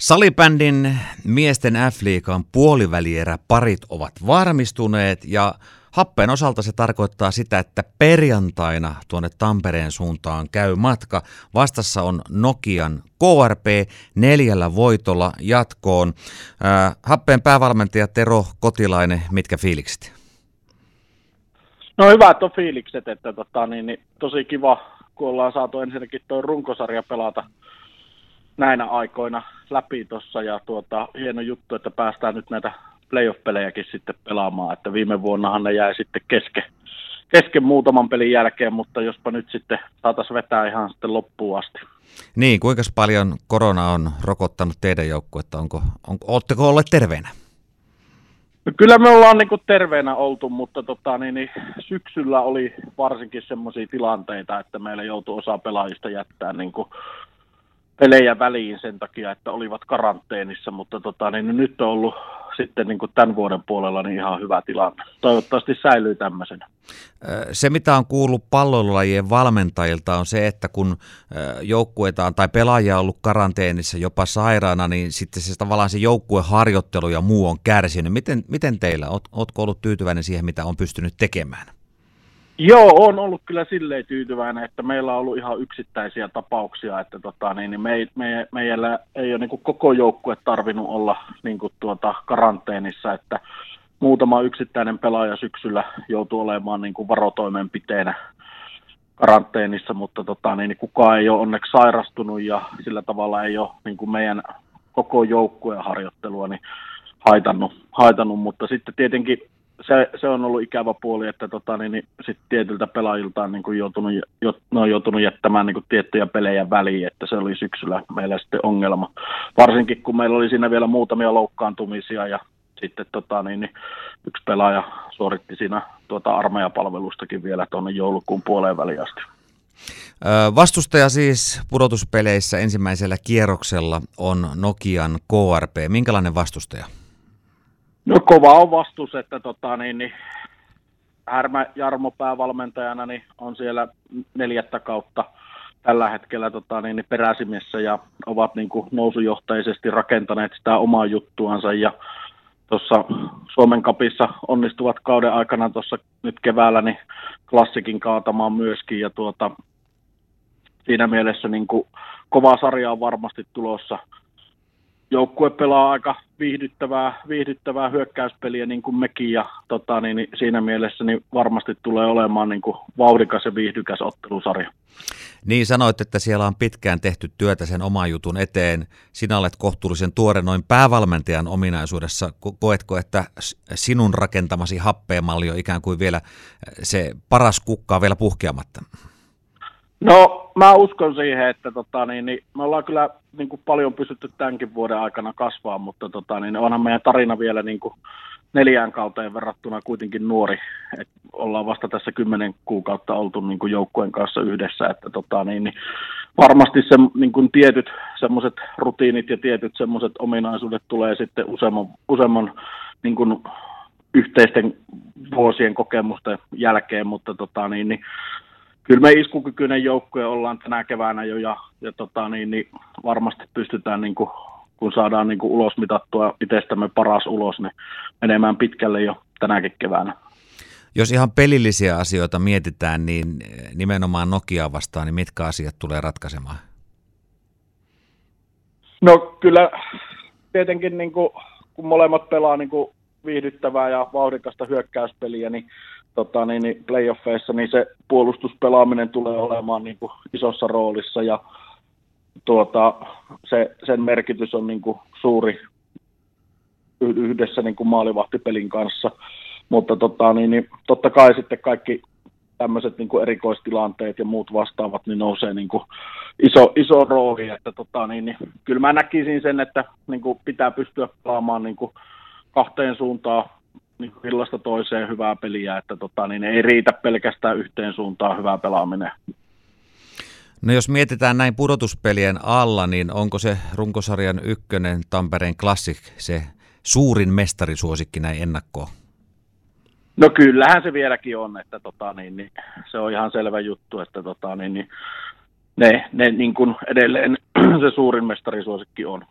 Salibändin miesten F-liikan puolivälierä parit ovat varmistuneet ja Happeen osalta se tarkoittaa sitä, että perjantaina tuonne Tampereen suuntaan käy matka. Vastassa on Nokian KRP neljällä voitolla jatkoon. Äh, Happeen päävalmentaja Tero Kotilainen, mitkä fiilikset? No hyvät on fiilikset, että tota, niin, niin, tosi kiva, kun ollaan saatu ensinnäkin tuo runkosarja pelata näinä aikoina läpi tuossa ja tuota, hieno juttu, että päästään nyt näitä playoff-pelejäkin sitten pelaamaan, että viime vuonnahan ne jäi sitten kesken, kesken muutaman pelin jälkeen, mutta jospa nyt sitten saataisiin vetää ihan sitten loppuun asti. Niin, kuinka paljon korona on rokottanut teidän joukkuetta? Onko, on, oletteko olleet terveenä? No kyllä me ollaan niin kuin terveenä oltu, mutta tota, niin, niin, syksyllä oli varsinkin semmoisia tilanteita, että meillä joutui osa pelaajista jättää niin kuin pelejä väliin sen takia, että olivat karanteenissa, mutta tota, niin nyt on ollut sitten niin kuin tämän vuoden puolella niin ihan hyvä tilanne. Toivottavasti säilyy tämmöisenä. Se, mitä on kuullut pallolajien valmentajilta, on se, että kun joukkuetaan tai pelaajia on ollut karanteenissa jopa sairaana, niin sitten se tavallaan se joukkueharjoittelu ja muu on kärsinyt. Miten, miten teillä? Oletko ollut tyytyväinen siihen, mitä on pystynyt tekemään? Joo, on ollut kyllä silleen tyytyväinen, että meillä on ollut ihan yksittäisiä tapauksia, että tota, niin, niin me, me, meillä ei ole niin kuin koko joukkue tarvinnut olla niin kuin tuota, karanteenissa, että muutama yksittäinen pelaaja syksyllä joutuu olemaan niin kuin varotoimenpiteenä karanteenissa, mutta tota, niin, niin kukaan ei ole onneksi sairastunut ja sillä tavalla ei ole niin kuin meidän koko joukkueen harjoittelua niin haitannut, haitannut, mutta sitten tietenkin se, se on ollut ikävä puoli, että tota, niin, niin sit tietyltä pelaajilta on niin kuin joutunut, jo, ne on joutunut jättämään niin kuin tiettyjä pelejä väliin, että se oli syksyllä meillä sitten ongelma. Varsinkin kun meillä oli siinä vielä muutamia loukkaantumisia ja sitten tota, niin, niin, yksi pelaaja suoritti siinä tuota armeijapalvelustakin vielä tuonne joulukuun puoleen väliin asti. Vastustaja siis pudotuspeleissä ensimmäisellä kierroksella on Nokian KRP. Minkälainen vastustaja? No kova on vastus, että tota, niin, niin, Härmä Jarmo päävalmentajana niin on siellä neljättä kautta tällä hetkellä tota, niin, niin peräsimessä ja ovat niin kuin, nousujohtaisesti rakentaneet sitä omaa juttuansa. Ja tuossa Suomen kapissa onnistuvat kauden aikana tuossa nyt keväällä niin klassikin kaatamaan myöskin. Ja tuota, siinä mielessä niin kuin, kova sarja on varmasti tulossa – joukkue pelaa aika viihdyttävää, viihdyttävää hyökkäyspeliä niin kuin mekin ja tota, niin, niin siinä mielessä niin varmasti tulee olemaan niin kuin vauhdikas ja viihdykäs ottelusarja. Niin sanoit, että siellä on pitkään tehty työtä sen oman jutun eteen. Sinä olet kohtuullisen tuore noin päävalmentajan ominaisuudessa. Koetko, että sinun rakentamasi happeemalli on ikään kuin vielä se paras kukkaa vielä puhkeamatta? No mä uskon siihen, että tota, niin, niin, me ollaan kyllä niin kuin paljon pystytty tämänkin vuoden aikana kasvaa, mutta tota, niin, onhan meidän tarina vielä niin kuin neljään kauteen verrattuna kuitenkin nuori. Et ollaan vasta tässä kymmenen kuukautta oltu niin kuin joukkueen kanssa yhdessä, että tota, niin, niin, varmasti se, niin kuin tietyt semmoiset rutiinit ja tietyt semmoiset ominaisuudet tulee sitten useamman, useamman niin kuin yhteisten vuosien kokemusten jälkeen, mutta tota, niin, niin, kyllä me iskukykyinen joukkue ollaan tänä keväänä jo ja, ja tota, niin, niin varmasti pystytään niin kuin, kun saadaan niin kuin ulos mitattua itsestämme paras ulos, niin menemään pitkälle jo tänäkin keväänä. Jos ihan pelillisiä asioita mietitään, niin nimenomaan Nokia vastaan, niin mitkä asiat tulee ratkaisemaan? No kyllä tietenkin niin kuin, kun molemmat pelaa niin kuin viihdyttävää ja vauhdikasta hyökkäyspeliä, niin tota, niin, niin playoffeissa, niin se puolustuspelaaminen tulee olemaan niin kuin isossa roolissa ja tuota, se, sen merkitys on niin kuin suuri yhdessä niin kuin maalivahtipelin kanssa. Mutta tota, niin, niin, totta kai sitten kaikki tämmöiset niin kuin erikoistilanteet ja muut vastaavat, niin nousee niin kuin iso, iso rooli. Että tota, niin, niin, kyllä mä näkisin sen, että niin kuin pitää pystyä pelaamaan niin kuin kahteen suuntaan niin illasta toiseen hyvää peliä, että tota, niin ei riitä pelkästään yhteen suuntaan hyvää pelaaminen. No jos mietitään näin pudotuspelien alla, niin onko se runkosarjan ykkönen Tampereen Classic se suurin mestarisuosikki näin ennakkoon? No kyllähän se vieläkin on, että tota, niin, niin, se on ihan selvä juttu, että tota, niin, niin, ne, ne niin kuin edelleen se suurin mestarisuosikki on.